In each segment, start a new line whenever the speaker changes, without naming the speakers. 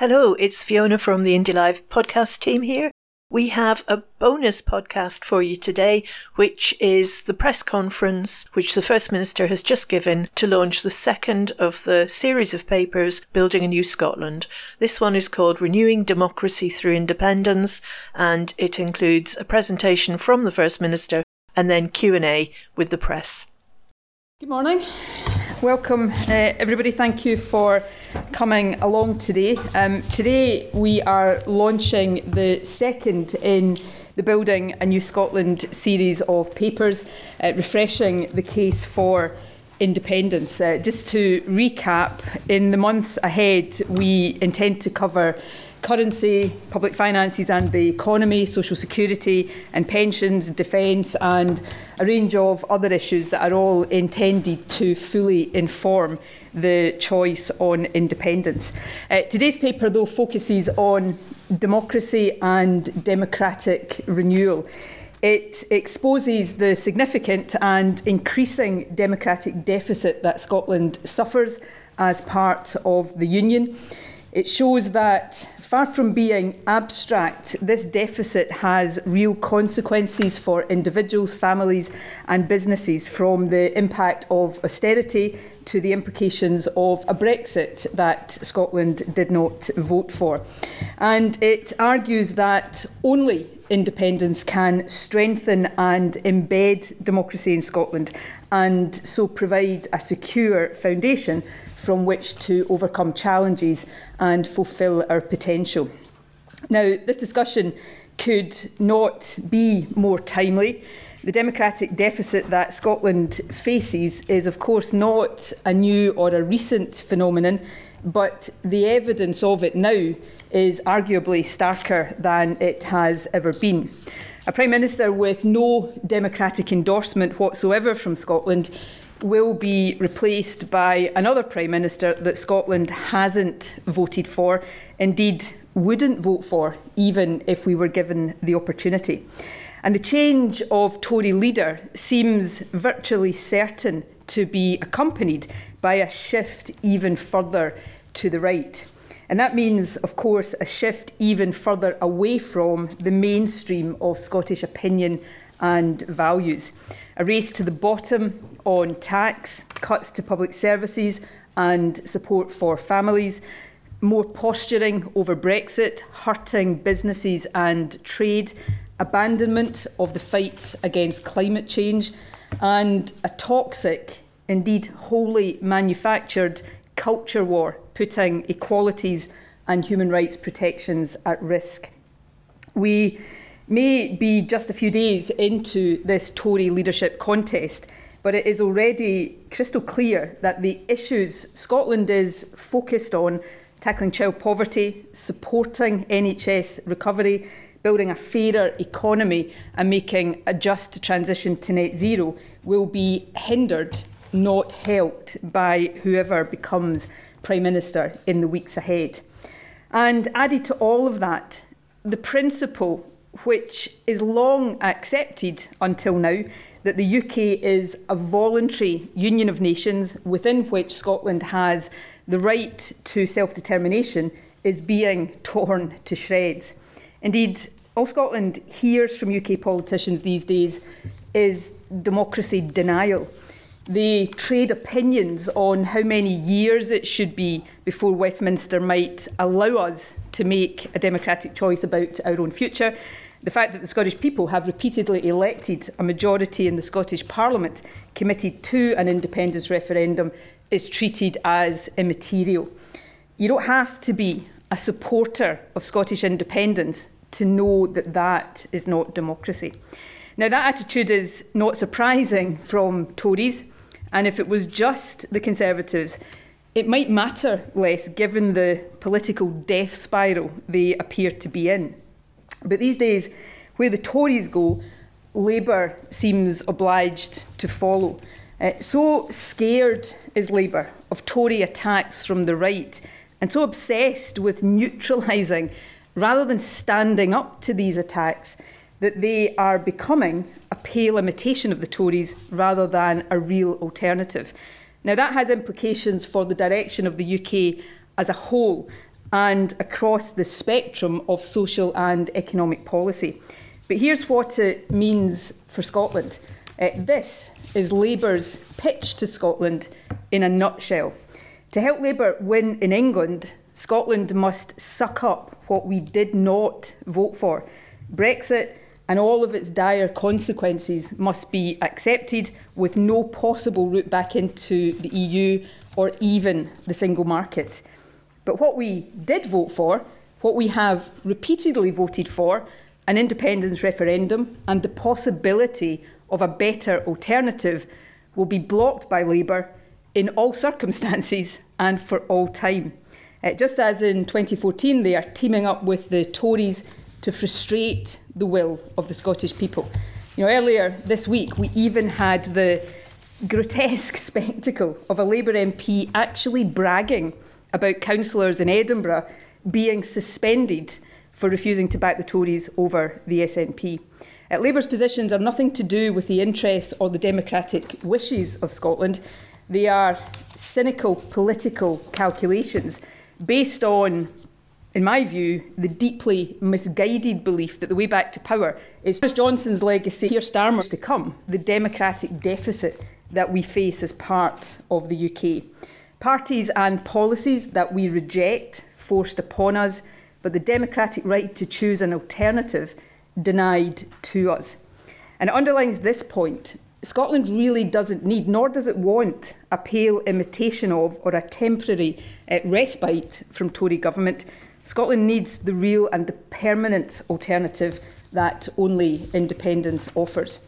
Hello, it's Fiona from the Indie Live podcast team here. We have a bonus podcast for you today, which is the press conference which the First Minister has just given to launch the second of the series of papers Building a New Scotland. This one is called Renewing Democracy Through Independence and it includes a presentation from the First Minister and then Q&A with the press.
Good morning. Welcome, uh, everybody. Thank you for coming along today. Um, today, we are launching the second in the Building a New Scotland series of papers, uh, refreshing the case for independence. Uh, just to recap, in the months ahead, we intend to cover currency, public finances and the economy, social security and pensions, defence and a range of other issues that are all intended to fully inform the choice on independence. Uh, today's paper, though, focuses on democracy and democratic renewal. It exposes the significant and increasing democratic deficit that Scotland suffers as part of the Union. It shows that far from being abstract, this deficit has real consequences for individuals, families, and businesses from the impact of austerity to the implications of a Brexit that Scotland did not vote for. And it argues that only independence can strengthen and embed democracy in Scotland and so provide a secure foundation from which to overcome challenges and fulfil our potential. Now, this discussion could not be more timely. The democratic deficit that Scotland faces is, of course, not a new or a recent phenomenon, but the evidence of it now is arguably starker than it has ever been. A Prime Minister with no democratic endorsement whatsoever from Scotland will be replaced by another Prime Minister that Scotland hasn't voted for, indeed, wouldn't vote for, even if we were given the opportunity. And the change of Tory leader seems virtually certain to be accompanied by a shift even further to the right. And that means, of course, a shift even further away from the mainstream of Scottish opinion and values. A race to the bottom on tax, cuts to public services, and support for families, more posturing over Brexit, hurting businesses and trade, abandonment of the fight against climate change, and a toxic, indeed wholly manufactured, culture war putting equalities and human rights protections at risk. We may be just a few days into this Tory leadership contest, but it is already crystal clear that the issues Scotland is focused on tackling child poverty, supporting NHS recovery, building a fairer economy, and making a just transition to net zero will be hindered, not helped, by whoever becomes Prime Minister in the weeks ahead. And added to all of that, the principle which is long accepted until now that the UK is a voluntary union of nations within which Scotland has the right to self determination is being torn to shreds. Indeed, all Scotland hears from UK politicians these days is democracy denial. They trade opinions on how many years it should be before Westminster might allow us to make a democratic choice about our own future. The fact that the Scottish people have repeatedly elected a majority in the Scottish Parliament committed to an independence referendum is treated as immaterial. You don't have to be a supporter of Scottish independence to know that that is not democracy. Now, that attitude is not surprising from Tories, and if it was just the Conservatives, it might matter less given the political death spiral they appear to be in. But these days, where the Tories go, Labour seems obliged to follow. Uh, so scared is Labour of Tory attacks from the right, and so obsessed with neutralising rather than standing up to these attacks that they are becoming a pale imitation of the Tories rather than a real alternative. Now, that has implications for the direction of the UK as a whole and across the spectrum of social and economic policy. But here's what it means for Scotland. Uh, this is Labour's pitch to Scotland in a nutshell. To help Labour win in England, Scotland must suck up what we did not vote for. Brexit and all of its dire consequences must be accepted with no possible route back into the EU or even the single market. But what we did vote for, what we have repeatedly voted for, an independence referendum and the possibility of a better alternative will be blocked by Labour in all circumstances and for all time. Uh, just as in 2014, they are teaming up with the Tories to frustrate the will of the Scottish people. You know, earlier this week, we even had the grotesque spectacle of a Labour MP actually bragging about councillors in Edinburgh being suspended for refusing to back the Tories over the SNP. Uh, Labour's positions are nothing to do with the interests or the democratic wishes of Scotland. They are cynical political calculations based on, in my view, the deeply misguided belief that the way back to power is Boris Johnson's legacy, Keir Starmer's to come, the democratic deficit that we face as part of the UK. Parties and policies that we reject forced upon us, but the democratic right to choose an alternative denied to us. And it underlines this point Scotland really doesn't need, nor does it want, a pale imitation of or a temporary uh, respite from Tory government. Scotland needs the real and the permanent alternative that only independence offers.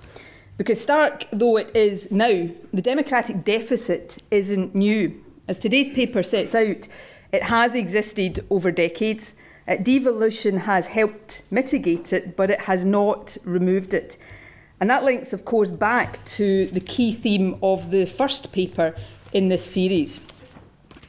Because stark though it is now, the democratic deficit isn't new. As today's paper sets out, it has existed over decades. Uh, devolution has helped mitigate it, but it has not removed it. And that links, of course, back to the key theme of the first paper in this series.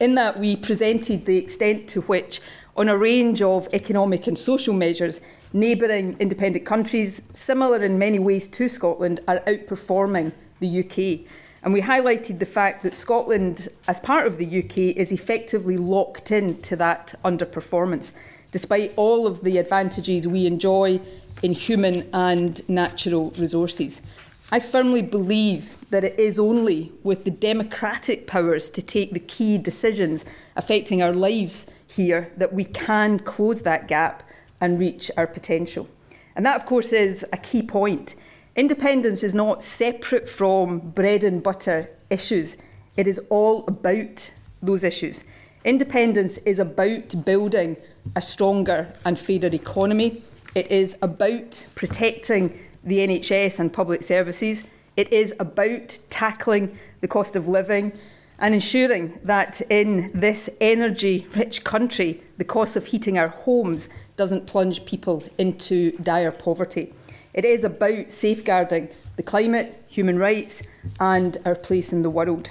In that, we presented the extent to which, on a range of economic and social measures, neighbouring independent countries, similar in many ways to Scotland, are outperforming the UK. And we highlighted the fact that Scotland, as part of the UK, is effectively locked into that underperformance, despite all of the advantages we enjoy in human and natural resources. I firmly believe that it is only with the democratic powers to take the key decisions affecting our lives here that we can close that gap and reach our potential. And that, of course, is a key point. Independence is not separate from bread and butter issues, it is all about those issues. Independence is about building a stronger and fairer economy. It is about protecting the NHS and public services. It is about tackling the cost of living and ensuring that in this energy rich country, the cost of heating our homes doesn't plunge people into dire poverty. It is about safeguarding the climate, human rights, and our place in the world.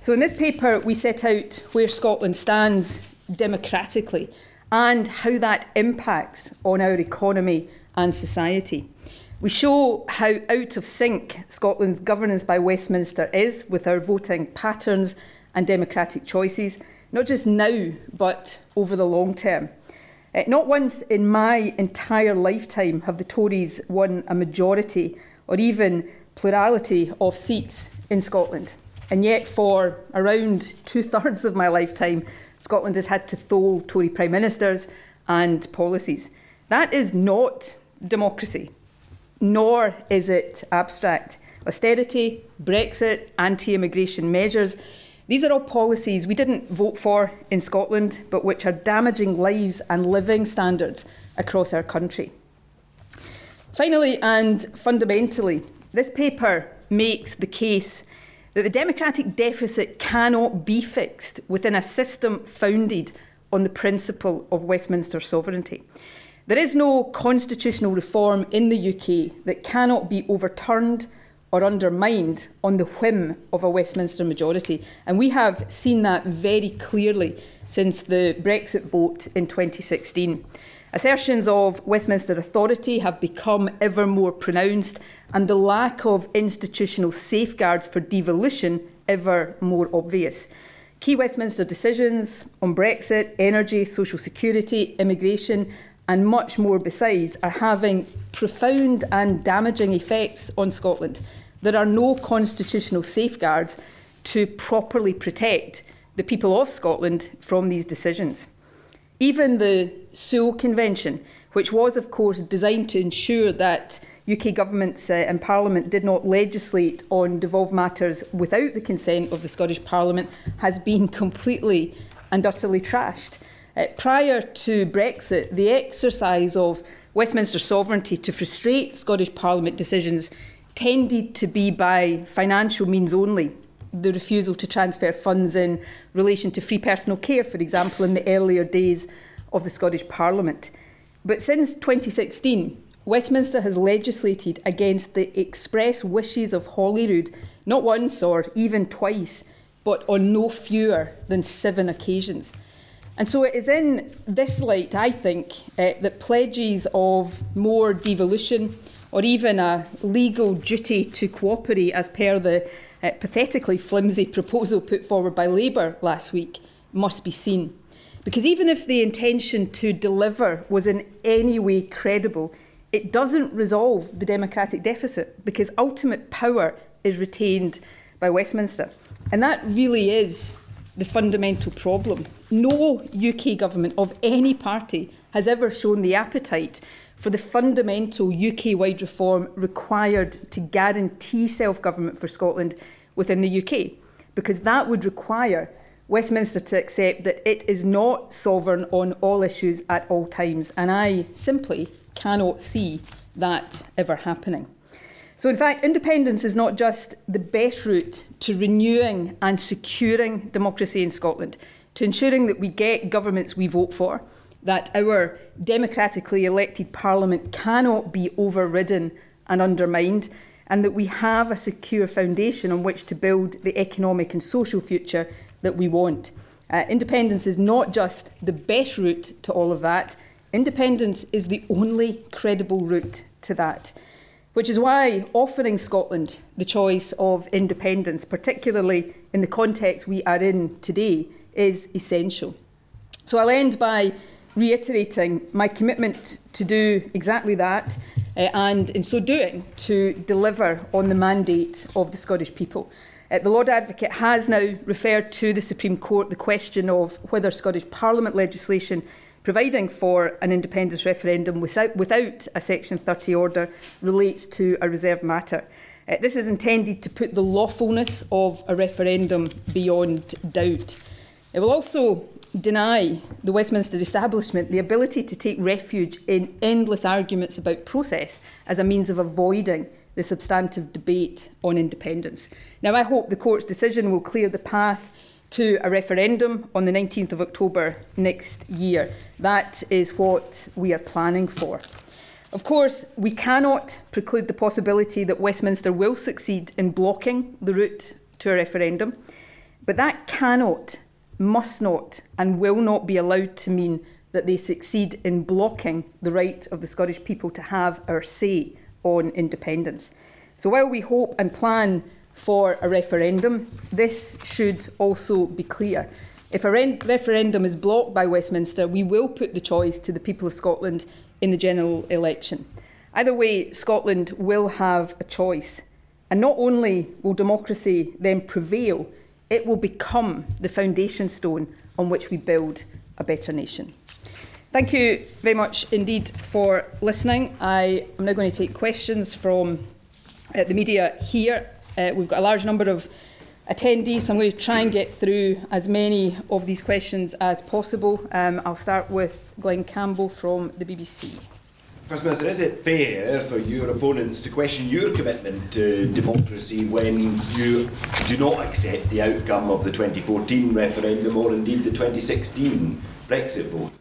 So, in this paper, we set out where Scotland stands democratically and how that impacts on our economy and society. We show how out of sync Scotland's governance by Westminster is with our voting patterns and democratic choices, not just now, but over the long term. Uh, not once in my entire lifetime have the Tories won a majority or even plurality of seats in Scotland. And yet, for around two thirds of my lifetime, Scotland has had to thole Tory prime ministers and policies. That is not democracy, nor is it abstract. Austerity, Brexit, anti immigration measures these are all policies we didn't vote for in Scotland, but which are damaging lives and living standards across our country. Finally, and fundamentally, this paper makes the case that the democratic deficit cannot be fixed within a system founded on the principle of Westminster sovereignty. There is no constitutional reform in the UK that cannot be overturned or undermined on the whim of a Westminster majority. And we have seen that very clearly since the Brexit vote in 2016. Assertions of Westminster authority have become ever more pronounced, and the lack of institutional safeguards for devolution ever more obvious. Key Westminster decisions on Brexit, energy, social security, immigration, and much more besides are having profound and damaging effects on Scotland. There are no constitutional safeguards to properly protect the people of Scotland from these decisions. Even the Sewell Convention, which was, of course, designed to ensure that UK governments uh, and Parliament did not legislate on devolved matters without the consent of the Scottish Parliament, has been completely and utterly trashed. Uh, prior to Brexit, the exercise of Westminster sovereignty to frustrate Scottish Parliament decisions tended to be by financial means only. The refusal to transfer funds in relation to free personal care, for example, in the earlier days of the Scottish Parliament. But since 2016, Westminster has legislated against the express wishes of Holyrood, not once or even twice, but on no fewer than seven occasions. And so it is in this light, I think, uh, that pledges of more devolution or even a legal duty to cooperate, as per the uh, pathetically flimsy proposal put forward by Labour last week, must be seen. Because even if the intention to deliver was in any way credible, it doesn't resolve the democratic deficit because ultimate power is retained by Westminster. And that really is the fundamental problem. No UK government of any party has ever shown the appetite for the fundamental UK wide reform required to guarantee self government for Scotland within the UK, because that would require Westminster to accept that it is not sovereign on all issues at all times. And I simply cannot see that ever happening. So, in fact, independence is not just the best route to renewing and securing democracy in Scotland, to ensuring that we get governments we vote for, that our democratically elected parliament cannot be overridden and undermined, and that we have a secure foundation on which to build the economic and social future that we want. Uh, independence is not just the best route to all of that, independence is the only credible route to that. Which is why offering Scotland the choice of independence, particularly in the context we are in today, is essential. So I'll end by reiterating my commitment to do exactly that, uh, and in so doing, to deliver on the mandate of the Scottish people. Uh, the Lord Advocate has now referred to the Supreme Court the question of whether Scottish Parliament legislation providing for an independence referendum without, without a Section 30 order relates to a reserved matter. Uh, this is intended to put the lawfulness of a referendum beyond doubt. It will also deny the Westminster establishment the ability to take refuge in endless arguments about process as a means of avoiding the substantive debate on independence. Now, I hope the court's decision will clear the path to a referendum on the 19th of October next year. That is what we are planning for. Of course, we cannot preclude the possibility that Westminster will succeed in blocking the route to a referendum, but that cannot, must not, and will not be allowed to mean that they succeed in blocking the right of the Scottish people to have our say on independence. So while we hope and plan for a referendum, this should also be clear. If a re- referendum is blocked by Westminster, we will put the choice to the people of Scotland in the general election. Either way, Scotland will have a choice. And not only will democracy then prevail, it will become the foundation stone on which we build a better nation. Thank you very much indeed for listening. I am now going to take questions from uh, the media here. Uh, we've got a large number of attendees, so I'm going to try and get through as many of these questions as possible. Um, I'll start with Glenn Campbell from the BBC.
First Minister, is it fair for your opponents to question your commitment to democracy when you do not accept the outcome of the 2014 referendum or indeed the 2016 Brexit vote?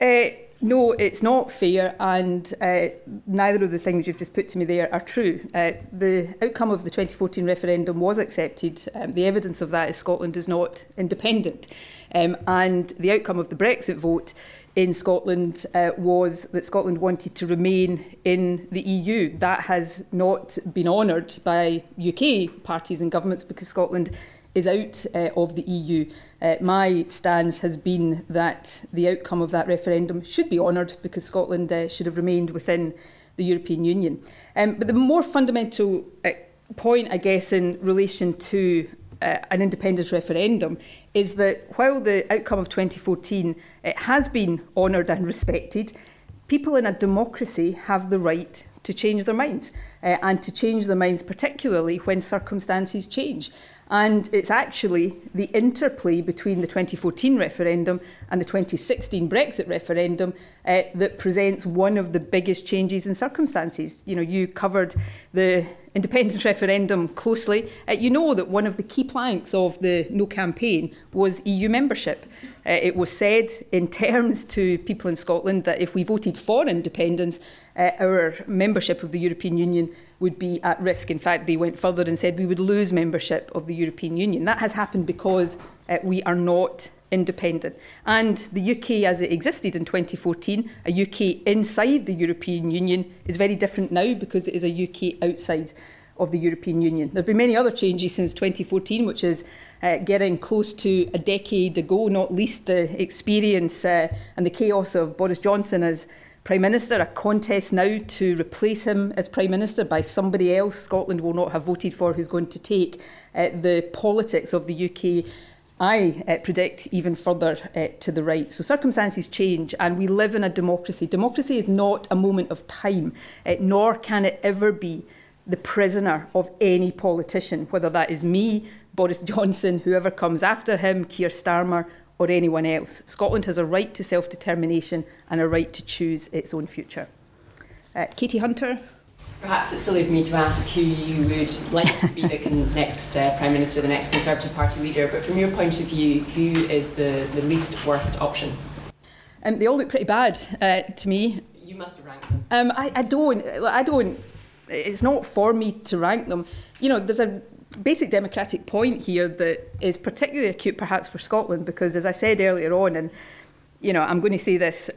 Uh, no, it's not fair, and uh, neither of the things you've just put to me there are true. Uh, the outcome of the 2014 referendum was accepted. Um, the evidence of that is Scotland is not independent. Um, and the outcome of the Brexit vote in Scotland uh, was that Scotland wanted to remain in the EU. That has not been honoured by UK parties and governments because Scotland is out uh, of the EU. Uh, my stance has been that the outcome of that referendum should be honoured because Scotland uh, should have remained within the European Union. Um, but the more fundamental uh, point, I guess, in relation to uh, an independence referendum is that while the outcome of 2014 it has been honoured and respected, people in a democracy have the right to change their minds uh, and to change their minds particularly when circumstances change. And it's actually the interplay between the 2014 referendum and the 2016 Brexit referendum uh, that presents one of the biggest changes in circumstances. You know, you covered the independence referendum closely. Uh, you know that one of the key planks of the No campaign was EU membership. Uh, it was said in terms to people in Scotland that if we voted for independence, uh, our membership of the European Union would be at risk. In fact, they went further and said we would lose membership of the European Union. That has happened because uh, we are not independent. And the UK, as it existed in 2014, a UK inside the European Union, is very different now because it is a UK outside of the European Union. There have been many other changes since 2014, which is uh, getting close to a decade ago, not least the experience uh, and the chaos of Boris Johnson as Prime Minister, a contest now to replace him as Prime Minister by somebody else Scotland will not have voted for who's going to take uh, the politics of the UK I uh, predict even further uh, to the right. So circumstances change and we live in a democracy. Democracy is not a moment of time, uh, nor can it ever be the prisoner of any politician, whether that is me, Boris Johnson, whoever comes after him, Keir Starmer, or anyone else. Scotland has a right to self determination and a right to choose its own future. Uh, Katie Hunter.
Perhaps it's silly of me to ask who you would like to be the next uh, Prime Minister, the next Conservative Party leader, but from your point of view, who is the, the least worst option?
Um, they all look pretty bad uh, to me.
You must have ranked them.
Um, I, I don't. I don't. It's not for me to rank them. You know, there's a basic democratic point here that is particularly acute perhaps for Scotland because as I said earlier on and you know I'm going to say this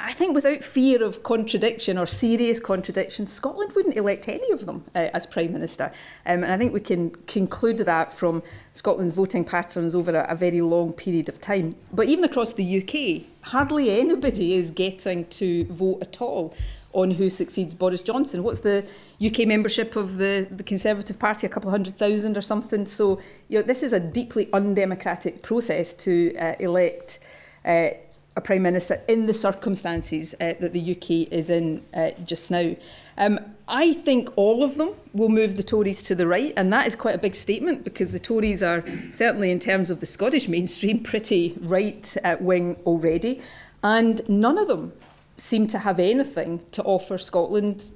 I think without fear of contradiction or serious contradiction, Scotland wouldn't elect any of them uh, as Prime Minister. Um, and I think we can conclude that from Scotland's voting patterns over a, a very long period of time. But even across the UK, hardly anybody is getting to vote at all on who succeeds Boris Johnson. What's the UK membership of the, the Conservative Party? A couple of hundred thousand or something. So, you know, this is a deeply undemocratic process to uh, elect uh, a Prime Minister in the circumstances uh, that the UK is in uh, just now. Um, I think all of them will move the Tories to the right, and that is quite a big statement because the Tories are, certainly in terms of the Scottish mainstream, pretty right uh, wing already. And none of them seem to have anything to offer Scotland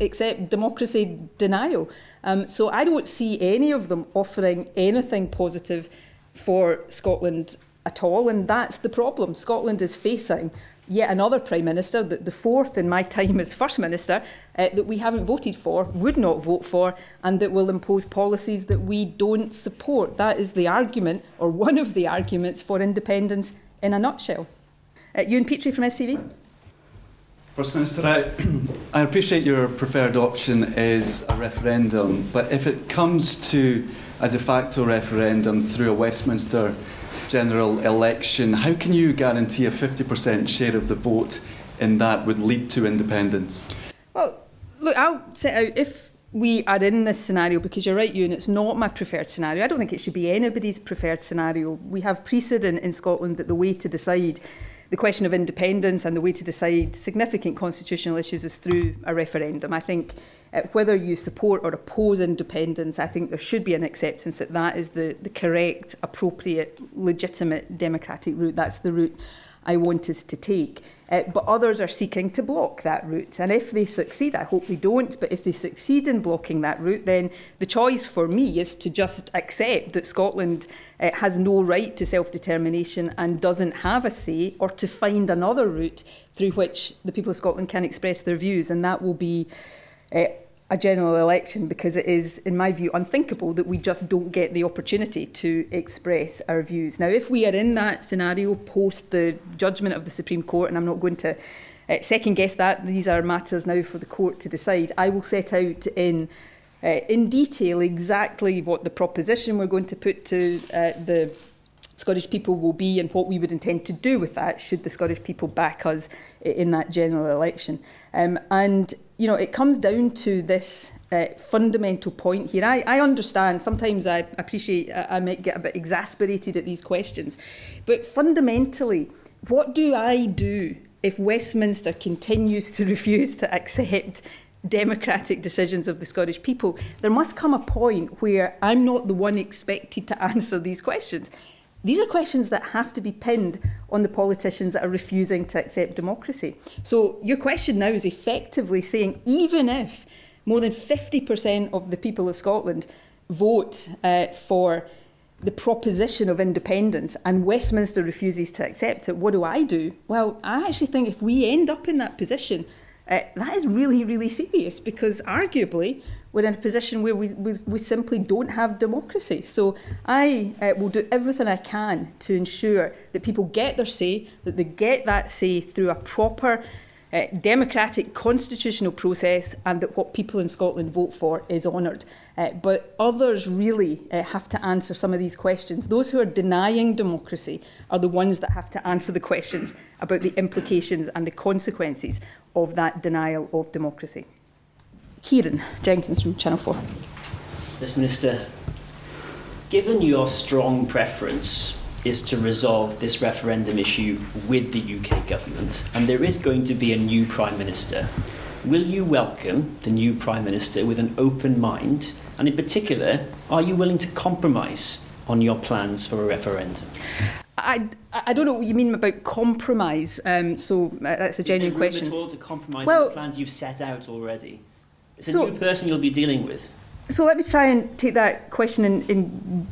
except democracy denial. Um, so I don't see any of them offering anything positive for Scotland at all, and that's the problem. Scotland is facing yet another Prime Minister, the, the fourth in my time as First Minister, uh, that we haven't voted for, would not vote for, and that will impose policies that we don't support. That is the argument, or one of the arguments, for independence in a nutshell. Uh, Ewan Petrie from STV.
First Minister, I, I appreciate your preferred option is a referendum, but if it comes to a de facto referendum through a Westminster general election, how can you guarantee a 50% share of the vote in that would lead to independence?
Well, look, I'll set out if we are in this scenario, because you're right, Ewan, it's not my preferred scenario. I don't think it should be anybody's preferred scenario. We have precedent in Scotland that the way to decide the question of independence and the way to decide significant constitutional issues is through a referendum. I think uh, whether you support or oppose independence, I think there should be an acceptance that that is the, the correct, appropriate, legitimate democratic route. That's the route I want us to take. Uh, but others are seeking to block that route. And if they succeed, I hope they don't, but if they succeed in blocking that route, then the choice for me is to just accept that Scotland uh, has no right to self determination and doesn't have a say, or to find another route through which the people of Scotland can express their views. And that will be. Uh, a general election because it is, in my view, unthinkable that we just don't get the opportunity to express our views. Now, if we are in that scenario post the judgment of the Supreme Court, and I'm not going to uh, second guess that, these are matters now for the court to decide, I will set out in uh, in detail exactly what the proposition we're going to put to uh, the Scottish people will be and what we would intend to do with that should the Scottish people back us in that general election. Um, and, you know, it comes down to this uh, fundamental point here. I, I understand, sometimes I appreciate I, I might get a bit exasperated at these questions, but fundamentally, what do I do if Westminster continues to refuse to accept democratic decisions of the Scottish people, there must come a point where I'm not the one expected to answer these questions. These are questions that have to be pinned on the politicians that are refusing to accept democracy. So your question now is effectively saying even if more than 50% of the people of Scotland vote uh, for the proposition of independence and Westminster refuses to accept it, what do I do? Well, I actually think if we end up in that position, uh, that is really, really serious because arguably we're in a position where we, we, we simply don't have democracy. So I uh, will do everything I can to ensure that people get their say, that they get that say through a proper uh, democratic constitutional process and that what people in Scotland vote for is honoured. Uh, but others really uh, have to answer some of these questions. Those who are denying democracy are the ones that have to answer the questions about the implications and the consequences of that denial of democracy. Ciaran Jenkins from Channel 4.
Mr Minister, given your strong preference is to resolve this referendum issue with the UK government, and there is going to be a new Prime Minister, will you welcome the new Prime Minister with an open mind? And in particular, are you willing to compromise on your plans for a referendum?
I, I don't know what you mean about compromise. Um, so uh, that's a genuine
Is
there room question.
at all to compromise
well,
on the plans you've set out already? It's
so,
a new person you'll be dealing with.
So let me try and take that question in, in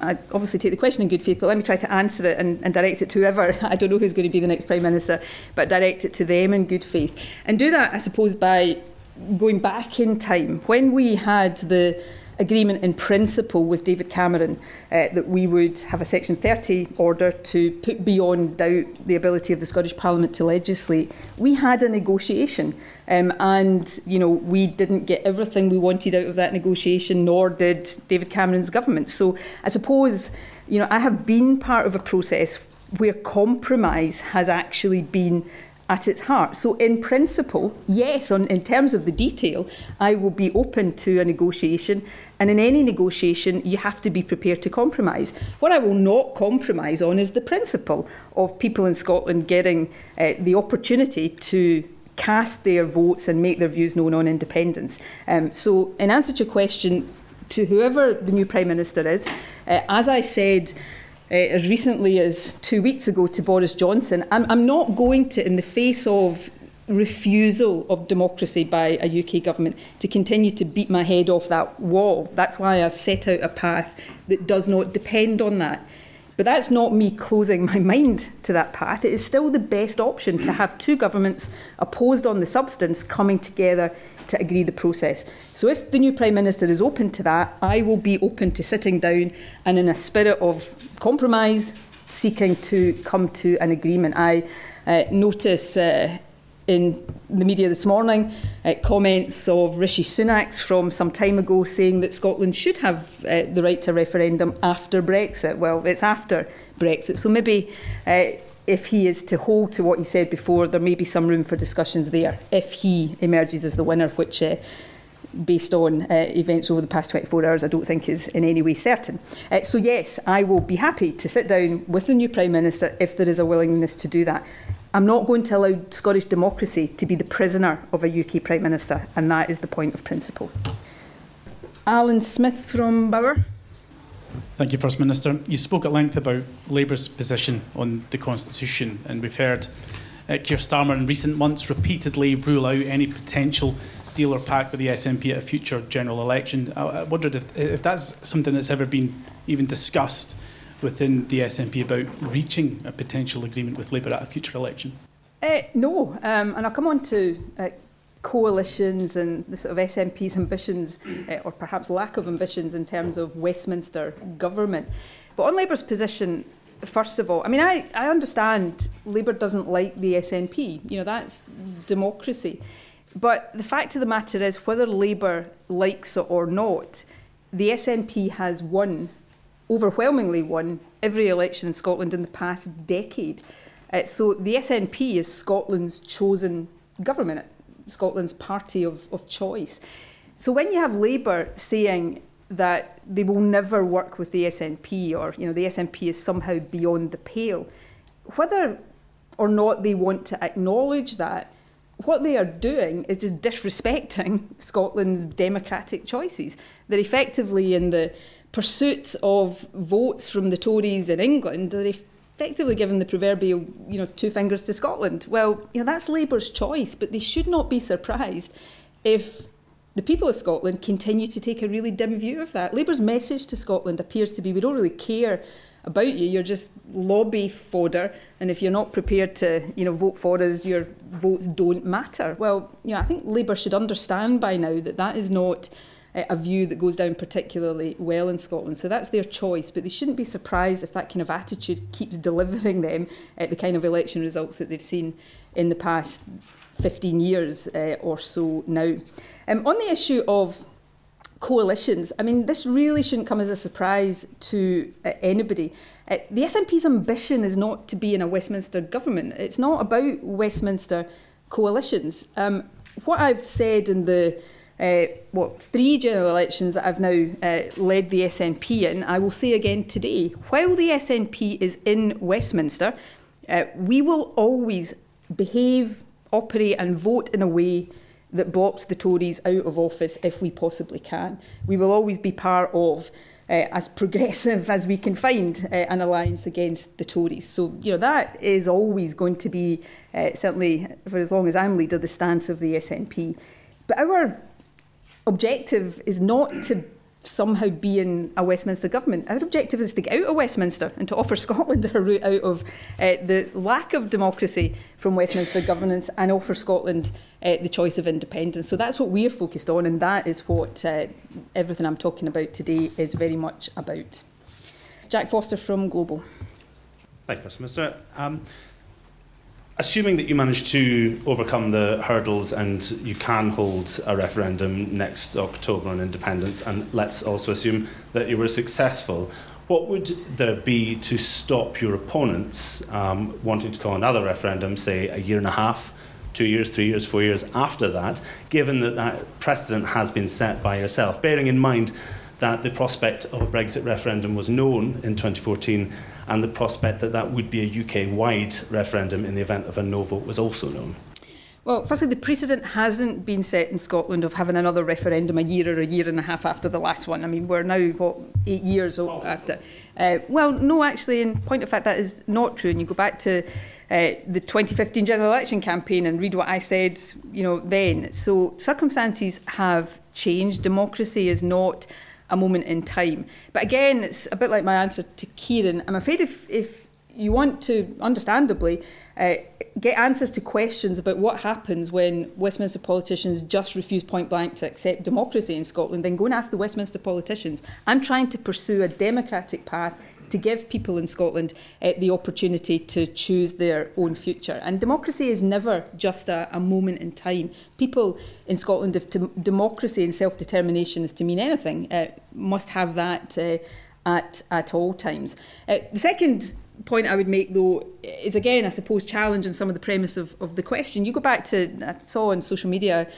I obviously take the question in good faith, but let me try to answer it and, and direct it to whoever. I don't know who's going to be the next Prime Minister, but direct it to them in good faith. And do that, I suppose, by going back in time. When we had the agreement in principle with David Cameron uh, that we would have a Section 30 order to put beyond doubt the ability of the Scottish Parliament to legislate. We had a negotiation um, and you know we didn't get everything we wanted out of that negotiation nor did David Cameron's government. So I suppose you know I have been part of a process where compromise has actually been at its heart. So, in principle, yes, on, in terms of the detail, I will be open to a negotiation. And in any negotiation, you have to be prepared to compromise. What I will not compromise on is the principle of people in Scotland getting uh, the opportunity to cast their votes and make their views known on independence. Um, so, in answer to your question, to whoever the new Prime Minister is, uh, as I said, uh, as recently as two weeks ago to Boris Johnson. I'm, I'm not going to, in the face of refusal of democracy by a UK government to continue to beat my head off that wall. That's why I've set out a path that does not depend on that. But that's not me closing my mind to that path. It is still the best option to have two governments opposed on the substance coming together to agree the process. So if the new Prime Minister is open to that, I will be open to sitting down and in a spirit of compromise, seeking to come to an agreement. I uh, notice uh, in the media this morning uh, comments of Rishi Sunak from some time ago saying that Scotland should have uh, the right to referendum after Brexit. Well, it's after Brexit, so maybe uh, if he is to hold to what he said before, there may be some room for discussions there if he emerges as the winner, which. Based on uh, events over the past 24 hours, I don't think is in any way certain. Uh, so, yes, I will be happy to sit down with the new Prime Minister if there is a willingness to do that. I'm not going to allow Scottish democracy to be the prisoner of a UK Prime Minister, and that is the point of principle. Alan Smith from Bauer.
Thank you, First Minister. You spoke at length about Labour's position on the Constitution, and we've heard uh, Keir Starmer in recent months repeatedly rule out any potential deal or pact with the SNP at a future general election. I, I wondered if, if that's something that's ever been even discussed within the SNP about reaching a potential agreement with Labour at a future election.
Uh, no, um, and I'll come on to uh, coalitions and the sort of SNP's ambitions, uh, or perhaps lack of ambitions in terms of Westminster government. But on Labour's position, first of all, I mean, I, I understand Labour doesn't like the SNP. You know, that's democracy. But the fact of the matter is, whether Labour likes it or not, the SNP has won, overwhelmingly won, every election in Scotland in the past decade. Uh, so the SNP is Scotland's chosen government, Scotland's party of, of choice. So when you have Labour saying that they will never work with the SNP or you know the SNP is somehow beyond the pale, whether or not they want to acknowledge that, what they are doing is just disrespecting Scotland's democratic choices. They're effectively in the pursuit of votes from the Tories in England, they're effectively given the proverbial, you know, two fingers to Scotland. Well, you know, that's Labour's choice, but they should not be surprised if the people of Scotland continue to take a really dim view of that. Labour's message to Scotland appears to be we don't really care about you, you're just lobby fodder, and if you're not prepared to, you know, vote for us, your votes don't matter. Well, you know, I think Labour should understand by now that that is not a view that goes down particularly well in Scotland. So that's their choice, but they shouldn't be surprised if that kind of attitude keeps delivering them uh, the kind of election results that they've seen in the past 15 years uh, or so now. Um, on the issue of coalitions, I mean, this really shouldn't come as a surprise to uh, anybody. Uh, the SNP's ambition is not to be in a Westminster government. It's not about Westminster coalitions. Um, what I've said in the uh, what three general elections that I've now uh, led the SNP in, I will say again today. While the SNP is in Westminster, uh, we will always behave, operate, and vote in a way that blocks the Tories out of office if we possibly can. We will always be part of, uh, as progressive as we can find, uh, an alliance against the Tories. So, you know, that is always going to be, uh, certainly for as long as I'm leader, the stance of the SNP. But our objective is not to somehow be in a Westminster government. Our objective is to get out of Westminster and to offer Scotland a route out of uh, the lack of democracy from Westminster governance and offer Scotland uh, the choice of independence. So that's what we're focused on, and that is what uh, everything I'm talking about today is very much about. Jack Foster from Global.
Thank you, Mr. Minister. Um, Assuming that you manage to overcome the hurdles and you can hold a referendum next October on independence, and let's also assume that you were successful, what would there be to stop your opponents um, wanting to call another referendum, say a year and a half, two years, three years, four years after that, given that that precedent has been set by yourself, bearing in mind that the prospect of a Brexit referendum was known in 2014 and the prospect that that would be a UK wide referendum in the event of a no vote was also known?
Well, firstly, the precedent hasn't been set in Scotland of having another referendum a year or a year and a half after the last one. I mean, we're now, what, eight years oh. after. Uh, well, no, actually, in point of fact, that is not true. And you go back to uh, the 2015 general election campaign and read what I said, you know, then. So circumstances have changed. Democracy is not a moment in time. But again, it's a bit like my answer to Ciaran. I'm afraid if, if you want to, understandably, uh, get answers to questions about what happens when Westminster politicians just refuse point blank to accept democracy in Scotland, then go and ask the Westminster politicians. I'm trying to pursue a democratic path to give people in Scotland uh, the opportunity to choose their own future. And democracy is never just a, a moment in time. People in Scotland, if democracy and self determination is to mean anything, uh, must have that uh, at, at all times. The second point I would make, though, is again, I suppose, challenging some of the premise of, of the question. You go back to, I saw on social media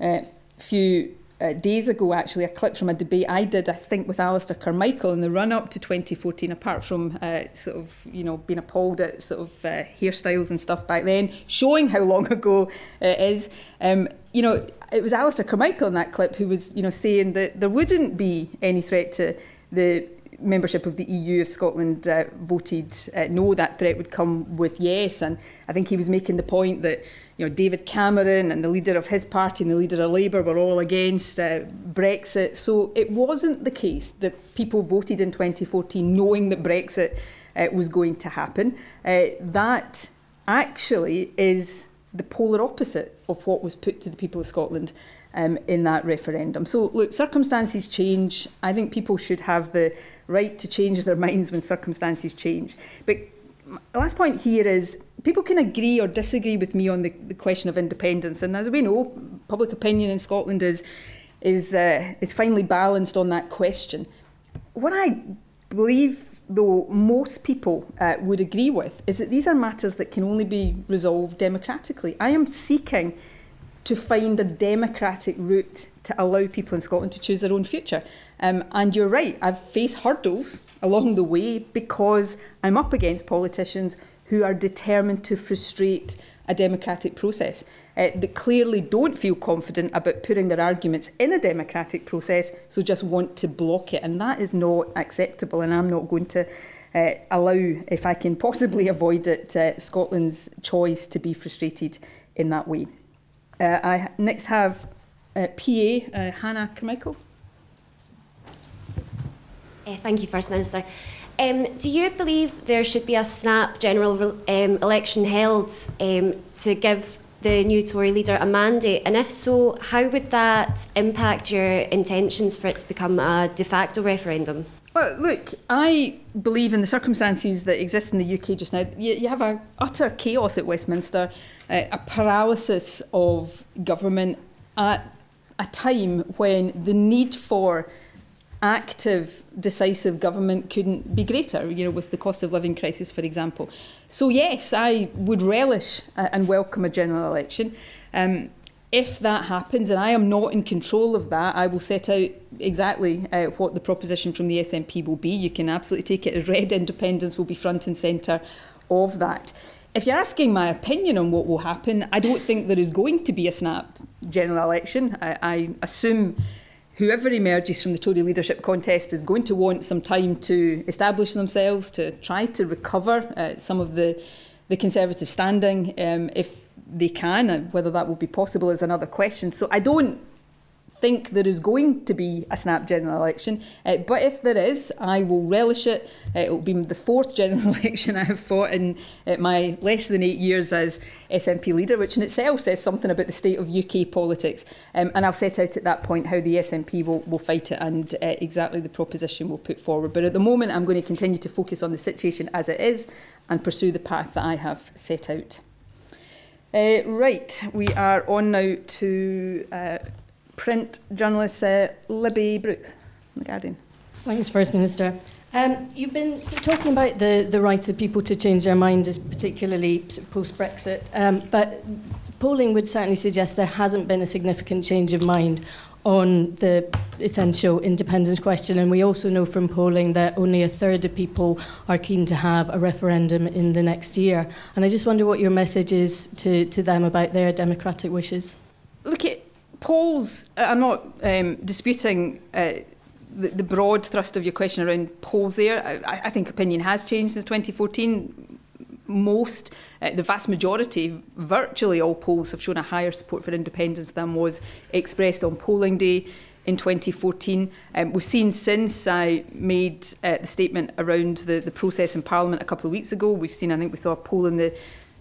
a few uh, days ago, actually, a clip from a debate I did, I think, with Alistair Carmichael in the run up to 2014, apart from uh, sort of, you know, being appalled at sort of uh, hairstyles and stuff back then, showing how long ago it is. Um, you know, it was Alistair Carmichael in that clip who was, you know, saying that there wouldn't be any threat to the membership of the EU if Scotland uh, voted uh, no, that threat would come with yes. And I think he was making the point that you know David Cameron and the leader of his party and the leader of Labour were all against uh, Brexit. So it wasn't the case that people voted in 2014 knowing that Brexit uh, was going to happen. Uh, that actually is the polar opposite of what was put to the people of Scotland um, in that referendum. So, look, circumstances change. I think people should have the right to change their minds when circumstances change. But the last point here is people can agree or disagree with me on the, the question of independence. And as we know, public opinion in Scotland is is uh, is finely balanced on that question. What I believe, though, most people uh, would agree with is that these are matters that can only be resolved democratically. I am seeking to find a democratic route to allow people in Scotland to choose their own future. Um, and you're right, I've faced hurdles along the way because I'm up against politicians who are determined to frustrate a democratic process, uh, that clearly don't feel confident about putting their arguments in a democratic process, so just want to block it. And that is not acceptable, and I'm not going to uh, allow, if I can possibly avoid it, uh, Scotland's choice to be frustrated in that way. Uh, I next have uh, PA uh, Hannah Carmichael.
Uh, thank you, First Minister. Um, do you believe there should be a snap general um, election held um, to give the new Tory leader a mandate? And if so, how would that impact your intentions for it to become a de facto referendum?
Well, look, I believe in the circumstances that exist in the UK just now. You, you have a utter chaos at Westminster, uh, a paralysis of government at a time when the need for active, decisive government couldn't be greater, you know, with the cost of living crisis, for example. So, yes, I would relish and welcome a general election. Um, if that happens, and I am not in control of that, I will set out exactly uh, what the proposition from the SNP will be. You can absolutely take it as read. Independence will be front and centre of that. If you're asking my opinion on what will happen, I don't think there is going to be a snap general election. I, I assume whoever emerges from the Tory leadership contest is going to want some time to establish themselves, to try to recover uh, some of the, the Conservative standing. Um, if they can. And whether that will be possible is another question. So I don't think there is going to be a snap general election. Uh, but if there is, I will relish it. Uh, it will be the fourth general election I have fought in uh, my less than eight years as SNP leader, which in itself says something about the state of UK politics. Um, and I'll set out at that point how the SNP will, will fight it and uh, exactly the proposition we'll put forward. But at the moment, I'm going to continue to focus on the situation as it is and pursue the path that I have set out. Uh, right, we are on now to uh, print journalist uh, Libby Brooks, The Guardian.
Thanks, First Minister. Um, you've been sort of talking about the, the right of people to change their mind, as particularly post Brexit, um, but polling would certainly suggest there hasn't been a significant change of mind on the essential independence question. And we also know from polling that only a third of people are keen to have a referendum in the next year. And I just wonder what your message is to, to them about their democratic wishes.
Look, at polls, uh, I'm not um, disputing. Uh, the broad thrust of your question around polls there, I, I think opinion has changed since 2014 most, uh, the vast majority, virtually all polls have shown a higher support for independence than was expressed on polling day in 2014. Um, we've seen since I made uh, the statement around the, the process in Parliament a couple of weeks ago, we've seen, I think we saw a poll in the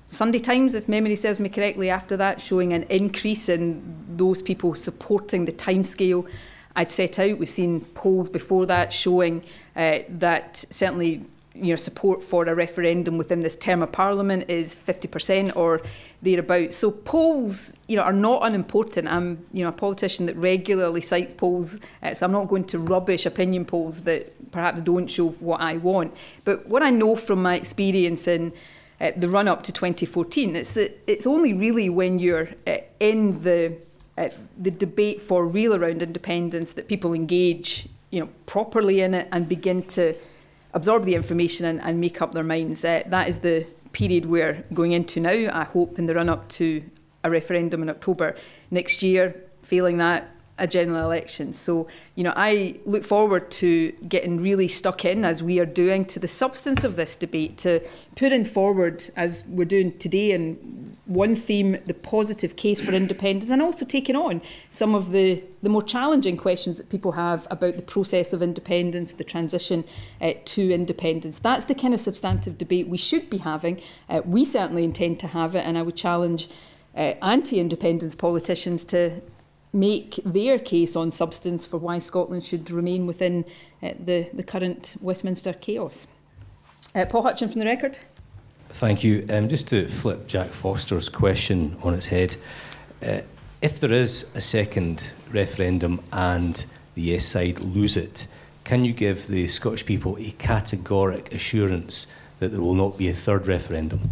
Sunday Times, if memory serves me correctly, after that, showing an increase in those people supporting the timescale I'd set out. We've seen polls before that showing uh, that certainly you know, support for a referendum within this term of parliament is 50% or thereabouts. So polls, you know, are not unimportant. I'm, you know, a politician that regularly cites polls, uh, so I'm not going to rubbish opinion polls that perhaps don't show what I want. But what I know from my experience in uh, the run up to 2014 is that it's only really when you're uh, in the uh, the debate for real around independence that people engage, you know, properly in it and begin to absorb the information and, and make up their minds. Uh, that is the period we're going into now. I hope in the run up to a referendum in October next year. Failing that, a general election. So, you know, I look forward to getting really stuck in, as we are doing, to the substance of this debate, to putting forward, as we're doing today, and one theme, the positive case for independence, and also taking on some of the, the more challenging questions that people have about the process of independence, the transition uh, to independence. That's the kind of substantive debate we should be having. Uh, we certainly intend to have it, and I would challenge uh, anti independence politicians to make their case on substance for why Scotland should remain within uh, the, the current Westminster chaos. Uh, Paul Hutcheon from the record.
Thank you. Um, just to flip Jack Foster's question on its head, uh, if there is a second referendum and the yes side lose it, can you give the Scottish people a categoric assurance that there will not be a third referendum?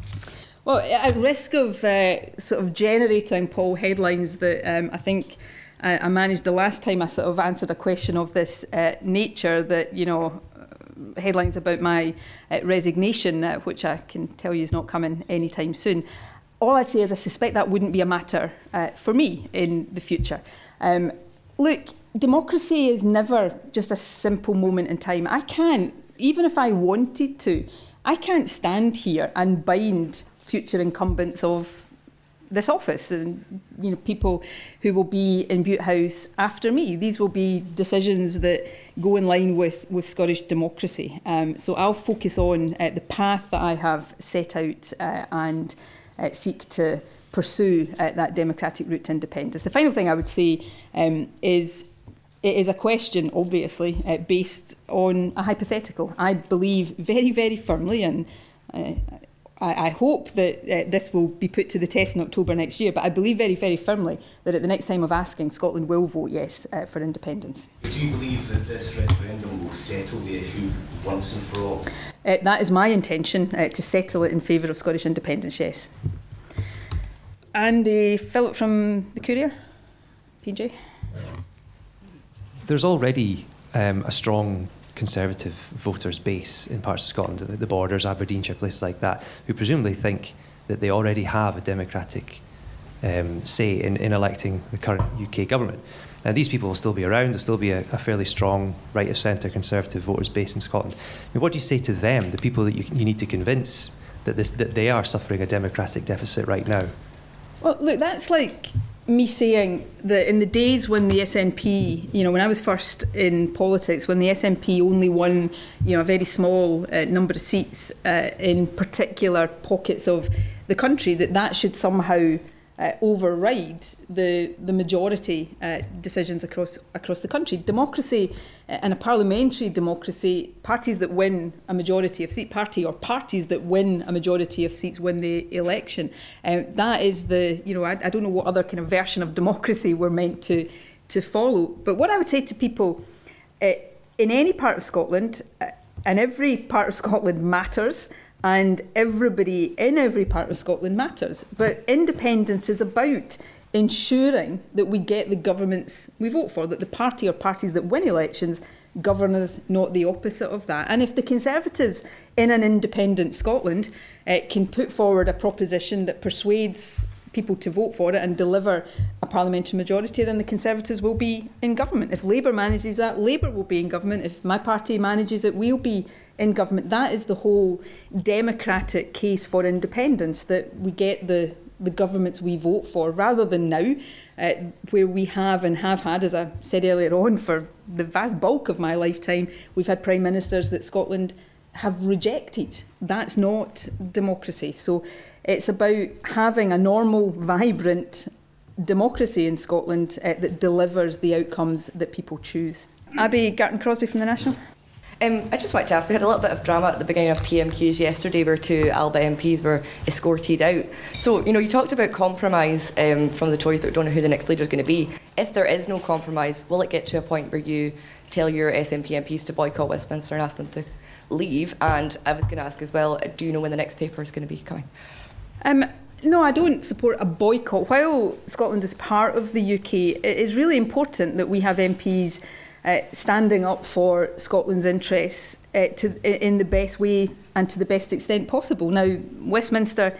Well, at risk of uh, sort of generating, Paul, headlines that um, I think I managed the last time I sort of answered a question of this uh, nature, that, you know, headlines about my uh, resignation, uh, which I can tell you is not coming anytime soon. All I'd say is I suspect that wouldn't be a matter uh, for me in the future. Um, look, democracy is never just a simple moment in time. I can't, even if I wanted to, I can't stand here and bind future incumbents of this office and you know people who will be in Bute House after me. These will be decisions that go in line with with Scottish democracy. Um, so I'll focus on uh, the path that I have set out uh, and uh, seek to pursue uh, that democratic route to independence. The final thing I would say um, is it is a question, obviously, uh, based on a hypothetical. I believe very, very firmly, and I, I hope that uh, this will be put to the test in October next year, but I believe very, very firmly that at the next time of asking, Scotland will vote yes uh, for independence.
Do you believe that this referendum will settle the issue once and for all?
Uh, that is my intention, uh, to settle it in favour of Scottish independence, yes. Andy Philip from the Courier, PJ.
There's already um, a strong conservative voters base in parts of Scotland, the borders, Aberdeenshire, places like that, who presumably think that they already have a democratic um, say in, in electing the current UK government. Now, these people will still be around, there'll still be a, a fairly strong right of centre conservative voters base in Scotland. I mean, what do you say to them, the people that you, you need to convince that, this, that they are suffering a democratic deficit right now?
Well, look, that's like me saying that in the days when the SNP, you know, when I was first in politics, when the SNP only won, you know, a very small uh, number of seats uh, in particular pockets of the country, that that should somehow uh, override the the majority uh, decisions across across the country. Democracy uh, and a parliamentary democracy, parties that win a majority of seat party or parties that win a majority of seats win the election. Um, that is the you know I, I don't know what other kind of version of democracy we're meant to to follow. But what I would say to people uh, in any part of Scotland. Uh, and every part of Scotland matters and everybody in every part of Scotland matters. But independence is about ensuring that we get the governments we vote for, that the party or parties that win elections govern us, not the opposite of that. And if the Conservatives in an independent Scotland uh, can put forward a proposition that persuades people to vote for it and deliver a parliamentary majority, then the Conservatives will be in government. If Labour manages that, Labour will be in government. If my party manages it, we'll be in government. That is the whole democratic case for independence that we get the the governments we vote for rather than now uh, where we have and have had as I said earlier on for the vast bulk of my lifetime we've had prime ministers that Scotland have rejected that's not democracy so it's about having a normal vibrant democracy in Scotland uh, that delivers the outcomes that people choose Abbi Garton-Crosbie from the National
Um, I just wanted to ask, we had a little bit of drama at the beginning of PMQs yesterday where two ALBA MPs were escorted out. So, you know, you talked about compromise um, from the Tories, but we don't know who the next leader is going to be. If there is no compromise, will it get to a point where you tell your SNP MPs to boycott Westminster and ask them to leave? And I was going to ask as well, do you know when the next paper is going to be coming?
Um, no, I don't support a boycott. While Scotland is part of the UK, it is really important that we have MPs uh, standing up for Scotland's interests uh, to, in the best way and to the best extent possible. Now, Westminster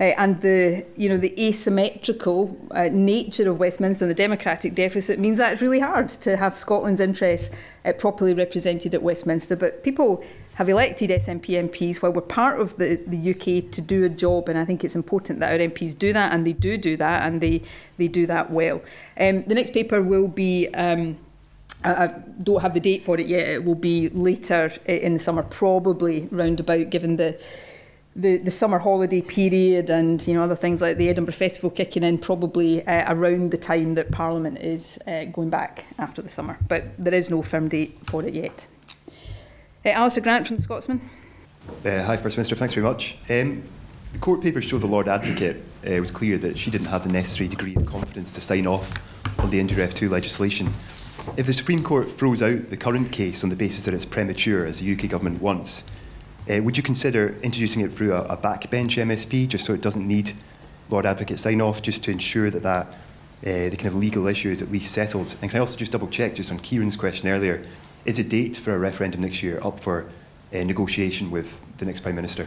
uh, and the you know the asymmetrical uh, nature of Westminster and the democratic deficit means that it's really hard to have Scotland's interests uh, properly represented at Westminster. But people have elected SNP MPs while we're part of the, the UK to do a job, and I think it's important that our MPs do that, and they do do that, and they they do that well. Um, the next paper will be. Um, I, don't have the date for it yet. It will be later in the summer, probably roundabout, given the, the the summer holiday period and you know other things like the Edinburgh Festival kicking in, probably uh, around the time that Parliament is uh, going back after the summer. But there is no firm date for it yet. Uh, Alistair Grant from the Scotsman.
Uh, hi, First Minister. Thanks very much. Um, The court papers show the Lord Advocate uh, was clear that she didn't have the necessary degree of confidence to sign off on the IndyRef2 legislation. If the Supreme Court throws out the current case on the basis that it's premature, as the UK government wants, uh, would you consider introducing it through a, a backbench MSP, just so it doesn't need Lord Advocate sign off, just to ensure that that uh, the kind of legal issue is at least settled? And can I also just double check, just on Ciaran's question earlier, is a date for a referendum next year up for uh, negotiation with the next Prime Minister?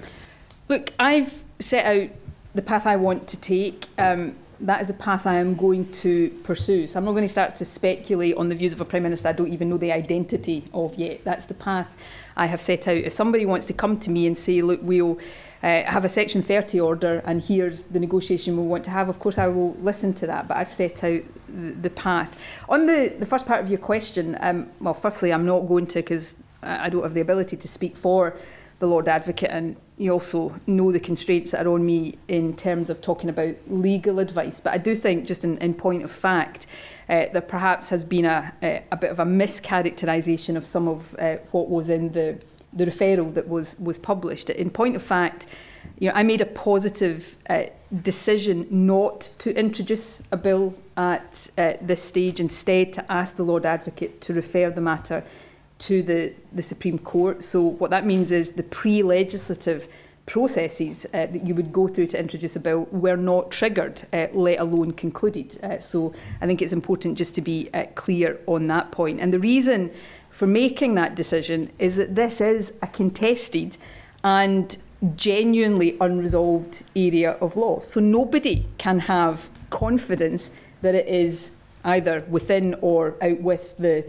Look, I've set out the path I want to take. Um, that is a path I am going to pursue. So I'm not going to start to speculate on the views of a Prime Minister I don't even know the identity of yet. That's the path I have set out. If somebody wants to come to me and say, look, we'll uh, have a Section 30 order and here's the negotiation we want to have, of course I will listen to that, but I've set out the, the path. On the, the first part of your question, um, well, firstly, I'm not going to because I don't have the ability to speak for the Lord Advocate, and you also know the constraints that are on me in terms of talking about legal advice. But I do think, just in, in point of fact, uh, there perhaps has been a, a, a bit of a mischaracterisation of some of uh, what was in the, the referral that was, was published. In point of fact, you know, I made a positive uh, decision not to introduce a bill at uh, this stage, instead to ask the Lord Advocate to refer the matter to the, the Supreme Court. So what that means is the pre-legislative processes uh, that you would go through to introduce a bill were not triggered, uh, let alone concluded. Uh, so I think it's important just to be uh, clear on that point. And the reason for making that decision is that this is a contested and genuinely unresolved area of law. So nobody can have confidence that it is either within or out with the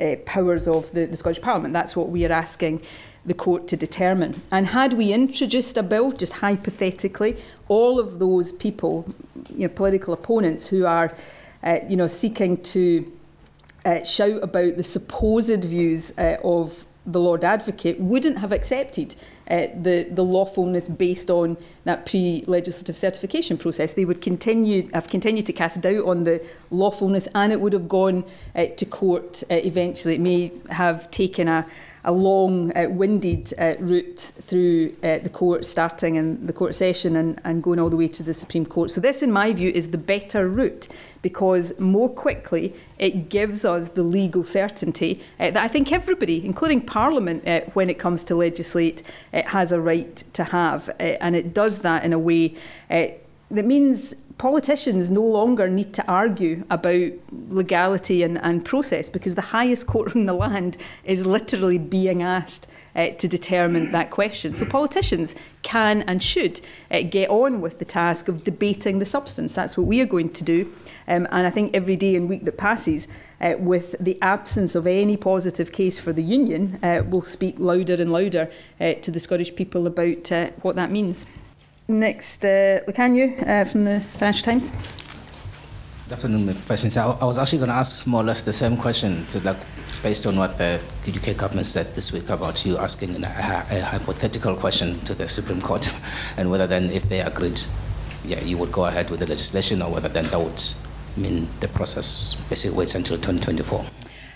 uh, powers of the, the Scottish Parliament. That's what we are asking the court to determine. And had we introduced a bill, just hypothetically, all of those people, you know, political opponents who are, uh, you know, seeking to uh, shout about the supposed views uh, of the Lord Advocate wouldn't have accepted uh, the, the lawfulness based on that pre-legislative certification process. They would continue have continued to cast doubt on the lawfulness and it would have gone uh, to court uh, eventually. It may have taken a, a long, uh, winded uh, route through uh, the court, starting in the court session and, and going all the way to the Supreme Court. So, this, in my view, is the better route because more quickly it gives us the legal certainty uh, that I think everybody, including Parliament, uh, when it comes to legislate, uh, has a right to have. And it does that in a way that means politicians no longer need to argue about legality and, and process because the highest court in the land is literally being asked uh, to determine that question. So politicians can and should uh, get on with the task of debating the substance. That's what we are going to do. Um, and I think every day and week that passes, uh, with the absence of any positive case for the union, uh, will speak louder and louder uh, to the Scottish people about uh, what that means. Next, uh, uh, from the Financial Times.
Good afternoon, First Minister. I was actually going to ask more or less the same question, to like, based on what the UK government said this week about you asking a, a hypothetical question to the Supreme Court, and whether then, if they agreed, yeah, you would go ahead with the legislation, or whether then that would mean the process basically waits until 2024.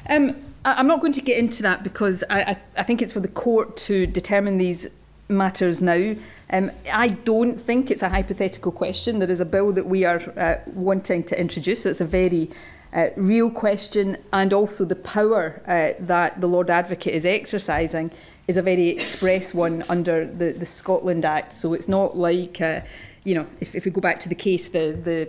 Um, I'm not going to get into that because I, I, I think it's for the court to determine these matters now. Um, I don't think it's a hypothetical question. There is a bill that we are uh, wanting to introduce. It's a very uh, real question, and also the power uh, that the Lord Advocate is exercising is a very express one under the, the Scotland Act. So it's not like, uh, you know, if, if we go back to the case, the, the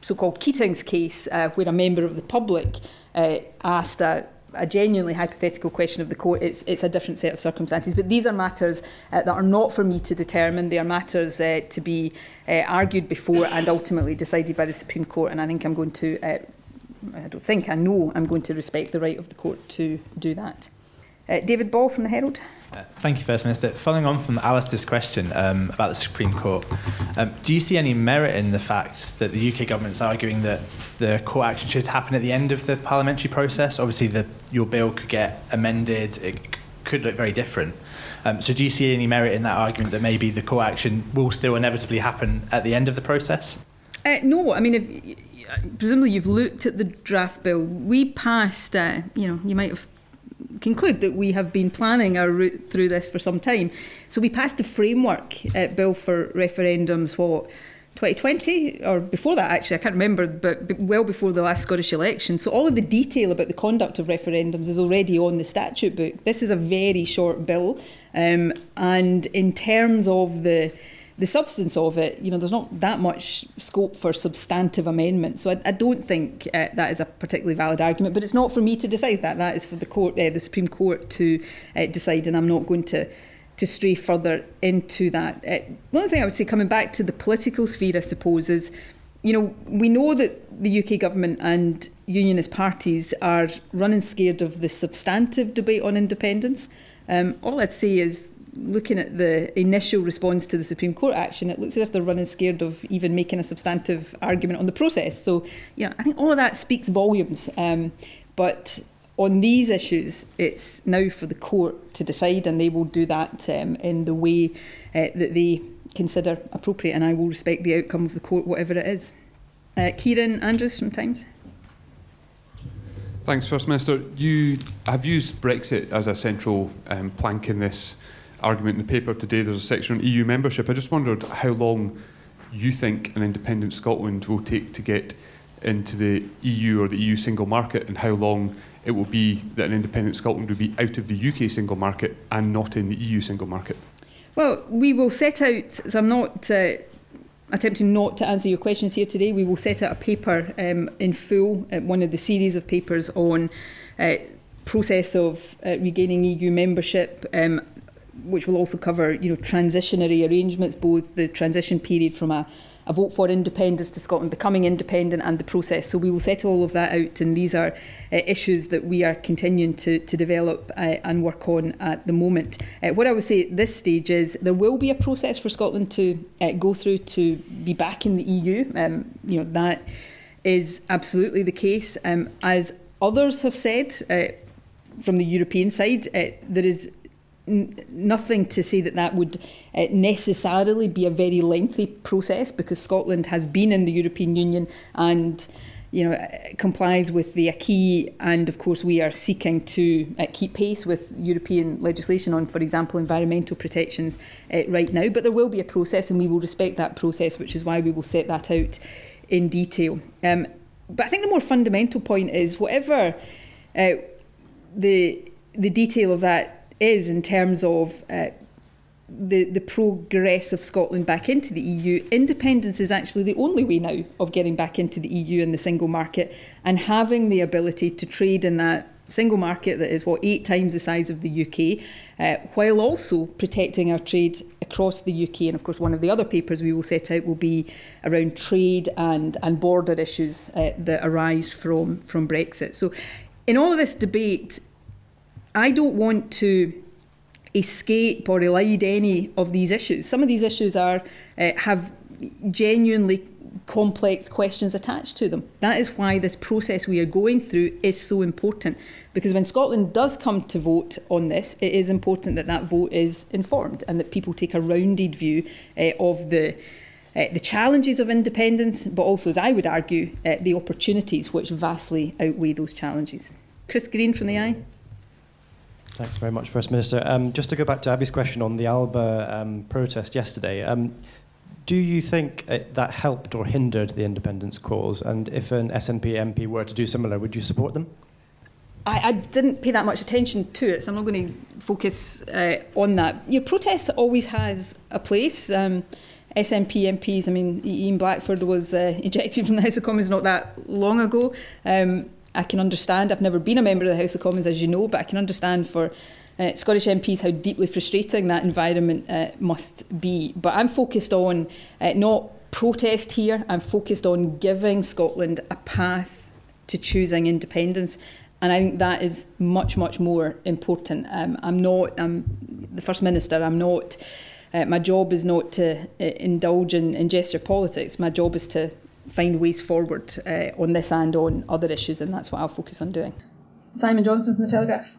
so-called Keatings case, uh, where a member of the public uh, asked a a genuinely hypothetical question of the court, it's, it's a different set of circumstances. But these are matters uh, that are not for me to determine. They are matters uh, to be uh, argued before and ultimately decided by the Supreme Court. And I think I'm going to, uh, I don't think, I know I'm going to respect the right of the court to do that. Uh, David Ball from the Herald.
Uh, thank you, First Minister. Following on from Alistair's question um, about the Supreme Court, um, do you see any merit in the fact that the UK government is arguing that the court action should happen at the end of the parliamentary process? Obviously, the, your bill could get amended, it could look very different. Um, so, do you see any merit in that argument that maybe the court action will still inevitably happen at the end of the process?
Uh, no, I mean, if presumably you've looked at the draft bill, we passed. Uh, you know, you might have conclude that we have been planning our route through this for some time. So we passed the framework uh, bill for referendums, what, 2020 or before that actually I can't remember but well before the last Scottish election. So all of the detail about the conduct of referendums is already on the statute book. This is a very short bill um, and in terms of the the substance of it, you know, there's not that much scope for substantive amendments. So I, I don't think uh, that is a particularly valid argument. But it's not for me to decide that. That is for the court, uh, the Supreme Court, to uh, decide, and I'm not going to to stray further into that. Uh, one thing I would say, coming back to the political sphere, I suppose, is you know we know that the UK government and unionist parties are running scared of the substantive debate on independence. Um, all I'd say is looking at the initial response to the Supreme Court action, it looks as if they're running scared of even making a substantive argument on the process. So, you know, I think all of that speaks volumes. Um, but on these issues, it's now for the court to decide, and they will do that um, in the way uh, that they consider appropriate, and I will respect the outcome of the court, whatever it is. Uh, Kieran Andrews from Times.
Thanks, First Minister. You have used Brexit as a central um, plank in this argument in the paper today. There's a section on EU membership. I just wondered how long you think an independent Scotland will take to get into the EU or the EU single market, and how long it will be that an independent Scotland will be out of the UK single market and not in the EU single market?
Well, we will set out, so I'm not uh, attempting not to answer your questions here today, we will set out a paper um, in full, uh, one of the series of papers on uh, process of uh, regaining EU membership, um, which will also cover you know transitionary arrangements, both the transition period from a, a vote for independence to Scotland becoming independent and the process. So we will set all of that out, and these are uh, issues that we are continuing to, to develop uh, and work on at the moment. Uh, what I would say at this stage is there will be a process for Scotland to uh, go through to be back in the EU. Um, you know that is absolutely the case. Um, as others have said uh, from the European side, uh, there is nothing to say that that would uh, necessarily be a very lengthy process because Scotland has been in the European Union and you know complies with the acquis and of course we are seeking to uh, keep pace with European legislation on for example environmental protections uh, right now. But there will be a process and we will respect that process which is why we will set that out in detail. Um, but I think the more fundamental point is whatever uh, the the detail of that is in terms of uh, the, the progress of Scotland back into the EU, independence is actually the only way now of getting back into the EU and the single market and having the ability to trade in that single market that is what eight times the size of the UK, uh, while also protecting our trade across the UK. And of course, one of the other papers we will set out will be around trade and and border issues uh, that arise from from Brexit. So, in all of this debate, I don't want to escape or elide any of these issues. Some of these issues are uh, have genuinely complex questions attached to them. That is why this process we are going through is so important because when Scotland does come to vote on this, it is important that that vote is informed and that people take a rounded view uh, of the uh, the challenges of independence, but also, as I would argue, uh, the opportunities which vastly outweigh those challenges. Chris Green from the i.
Thanks very much, First Minister. Um, just to go back to Abbi's question on the Alba um, protest yesterday, um, do you think it, that helped or hindered the independence cause? And if an SNP MP were to do similar, would you support them?
I, I didn't pay that much attention to it, so I'm not going to focus uh, on that. Your protest always has a place. Um, SNP MPs, I mean, Ian Blackford was uh, ejected from the House of Commons not that long ago. Um, I can understand. I've never been a member of the House of Commons, as you know, but I can understand for uh, Scottish MPs how deeply frustrating that environment uh, must be. But I'm focused on uh, not protest here. I'm focused on giving Scotland a path to choosing independence. And I think that is much, much more important. Um, I'm not, I'm the First Minister, I'm not, uh, my job is not to uh, indulge in, in gesture politics. My job is to find ways forward uh, on this and on other issues, and that's what I'll focus on doing. Simon Johnson from the Telegraph.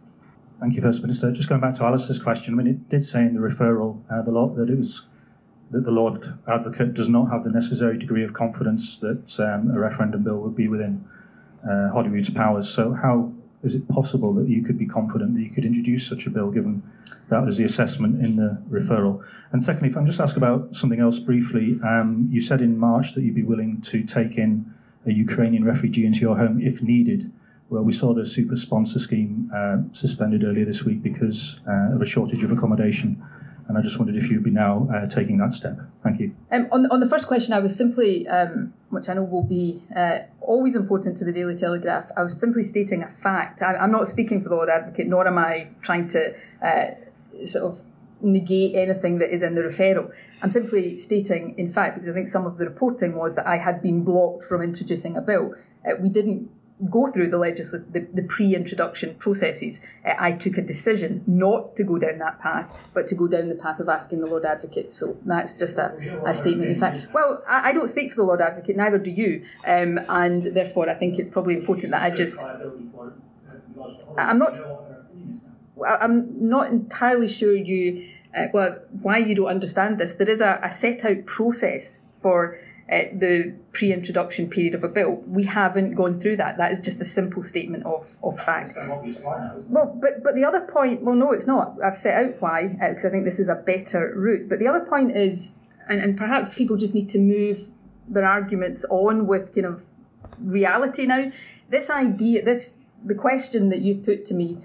Thank you, First Minister. Just going back to Alice's question, I mean, it did say in the referral uh, the law, that it was that the Lord Advocate does not have the necessary degree of confidence that um, a referendum bill would be within uh, Holyrood's powers. So, how is it possible that you could be confident that you could introduce such a bill, given that was the assessment in the referral? And secondly, if I can just ask about something else briefly, um, you said in March that you'd be willing to take in a Ukrainian refugee into your home if needed. Well, we saw the super sponsor scheme uh, suspended earlier this week because uh, of a shortage of accommodation. And I just wondered if you'd be now uh, taking that step. Thank you.
Um, on, on the first question, I was simply, um, which I know will be uh, always important to the Daily Telegraph, I was simply stating a fact. I, am not speaking for the Lord Advocate, nor am I trying to uh, sort of negate anything that is in the referral. I'm simply stating, in fact, because I think some of the reporting was that I had been blocked from introducing a bill. Uh, we didn't go through the legislative, the, the pre-introduction processes, uh, I took a decision not to go down that path, but to go down the path of asking the Lord Advocate. So that's just a, a statement. In fact, well, I, I, don't speak for the Lord Advocate, neither do you, um, and therefore I think it's probably important that I just. I'm not. I'm not entirely sure you. Uh, well, why you don't understand this? There is a, a set out process for the pre-introduction period of a bill. We haven't gone through that. That is just a simple statement of, of fact. Well, but but the other point, well, no, it's not. I've set out why because uh, I think this is a better route. But the other point is, and, and perhaps people just need to move their arguments on with kind of reality now. This idea, this the question that you've put to me.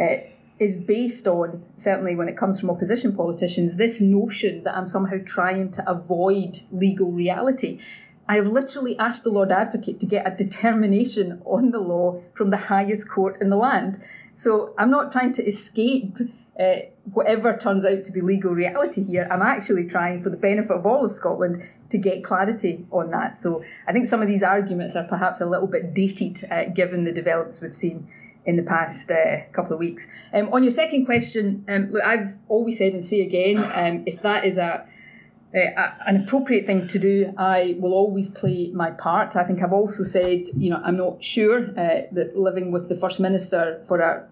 Uh, is based on, certainly when it comes from opposition politicians, this notion that I'm somehow trying to avoid legal reality. I have literally asked the Lord Advocate to get a determination on the law from the highest court in the land. So I'm not trying to escape uh, whatever turns out to be legal reality here. I'm actually trying, for the benefit of all of Scotland, to get clarity on that. So I think some of these arguments are perhaps a little bit dated uh, given the developments we've seen in the past uh, couple of weeks. Um, on your second question, um, look, I've always said and say again, um, if that is a, a, an appropriate thing to do, I will always play my part. I think I've also said, you know, I'm not sure uh, that living with the First Minister for a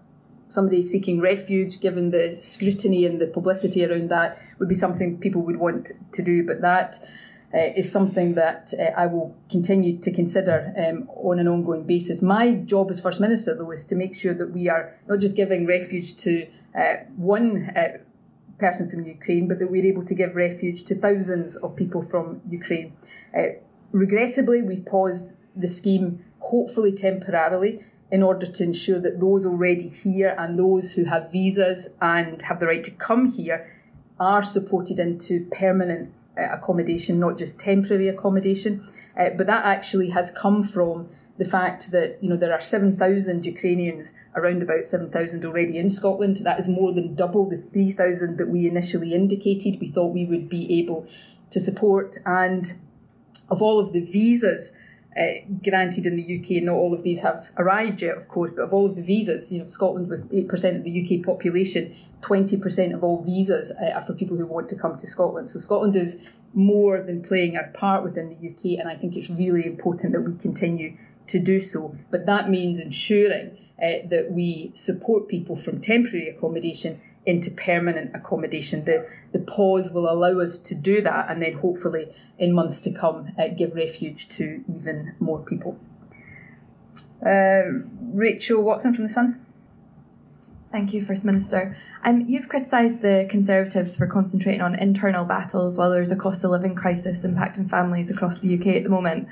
somebody seeking refuge, given the scrutiny and the publicity around that, would be something people would want to do. But that uh, is something that uh, I will continue to consider um, on an ongoing basis. My job as First Minister, though, is to make sure that we are not just giving refuge to uh, one uh, person from Ukraine, but that we're able to give refuge to thousands of people from Ukraine. Uh, regrettably, we've paused the scheme, hopefully temporarily, in order to ensure that those already here and those who have visas and have the right to come here are supported into permanent uh, accommodation, not just temporary accommodation. Uh, but that actually has come from the fact that you know there are 7,000 Ukrainians, around about 7,000 already in Scotland. That is more than double the 3,000 that we initially indicated. We thought we would be able to support, and of all of the visas uh, granted in the UK, and not all of these have arrived yet, of course, but of all of the visas, you know, Scotland with 8% of the UK population, 20% of all visas uh, are for people who want to come to Scotland. So Scotland is more than playing our part within the UK, and I think it's really important that we continue to do so. But that means ensuring uh, that we support people from temporary accommodation into permanent accommodation. The, the pause will allow us to do that and then hopefully in months to come uh, give refuge to even more people. Uh, Rachel Watson from The Sun.
Thank you, First Minister. Um, you've criticised the Conservatives for concentrating on internal battles while there's a cost of living crisis impacting families across the UK at the moment.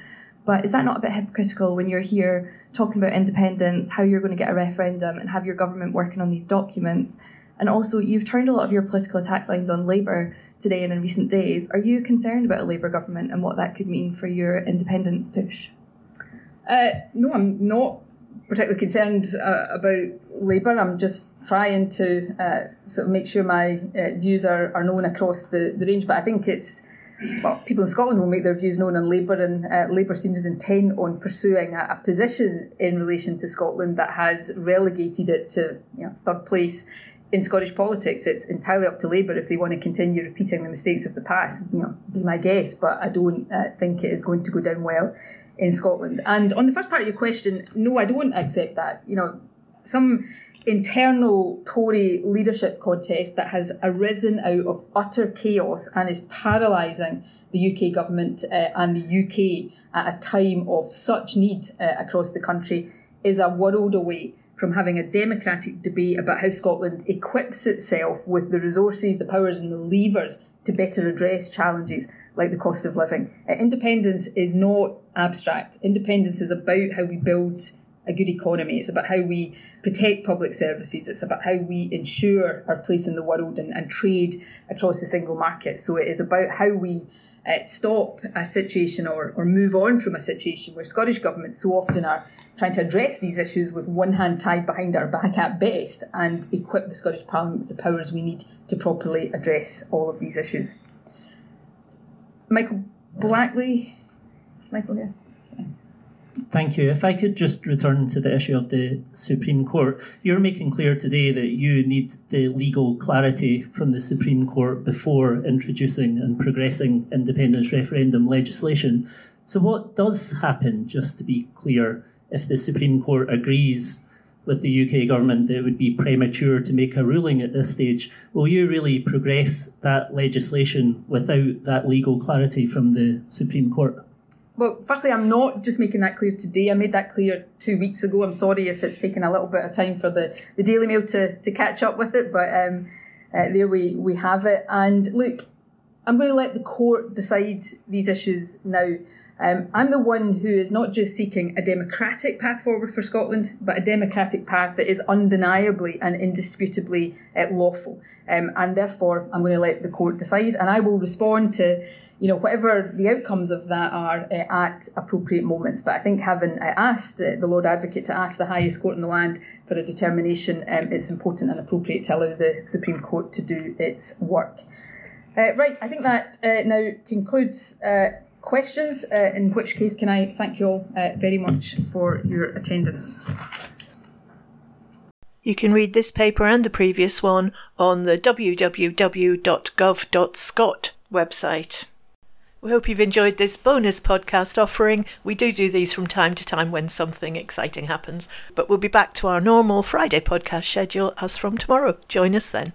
But is that not a bit hypocritical when you're here talking about independence, how you're going to get a referendum, and have your government working on these documents, and also, you've turned a lot of your political attack lines on Labour today and in recent days. Are you concerned about a Labour government and what that could mean for your independence push?
Uh, no, I'm not particularly concerned uh, about Labour. I'm just trying to uh, sort of make sure my uh, views are, are known across the, the range. But I think it's well, people in Scotland will make their views known on Labour, and uh, Labour seems intent on pursuing a, a, position in relation to Scotland that has relegated it to you know, third place in Scottish politics, it's entirely up to Labour if they want to continue repeating the mistakes of the past. You know, be my guest, but I don't uh, think it is going to go down well in Scotland. And on the first part of your question, no, I don't accept that. You know, some internal Tory leadership contest that has arisen out of utter chaos and is paralysing the UK government uh, and the UK at a time of such need uh, across the country is a world away from having a democratic debate about how Scotland equips itself with the resources, the powers, and the levers to better address challenges like the cost of living. Uh, independence is not abstract. Independence is about how we build a good economy. It's about how we protect public services. It's about how we ensure our place in the world and, and trade across the single market. So it is about how we uh, stop a situation or, or move on from a situation where Scottish governments so often are trying to address these issues with one hand tied behind our back at best and equip the Scottish Parliament with the powers we need to properly address all of these issues. Michael Blackley. Michael here.
Thank you. If I could just return to the issue of the Supreme Court, you're making clear today that you need the legal clarity from the Supreme Court before introducing and progressing independence referendum legislation. So, what does happen, just to be clear, if the Supreme Court agrees with the UK government that it would be premature to make a ruling at this stage? Will you really progress that legislation without that legal clarity from the Supreme Court?
Well, firstly, I'm not just making that clear today. I made that clear two weeks ago. I'm sorry if it's taken a little bit of time for the, the Daily Mail to, to catch up with it, but um, uh, there we, we have it. And look, I'm going to let the court decide these issues now. Um, I'm the one who is not just seeking a democratic path forward for Scotland, but a democratic path that is undeniably and indisputably uh, lawful. Um, and therefore, I'm going to let the court decide, and I will respond to you know, whatever the outcomes of that are uh, at appropriate moments. But I think having uh, asked uh, the Lord Advocate to ask the highest court in the land for a determination, um, it's important and appropriate to allow the Supreme Court to do its work. Uh, right, I think that uh, now concludes uh, questions, in which case, can I thank you all very much for your attendance.
You can read this paper and the previous one on the www.gov.scot website. We hope you've enjoyed this bonus podcast offering. We do do these from time to time when something exciting happens, but we'll be back to our normal Friday podcast schedule as from tomorrow. Join us then.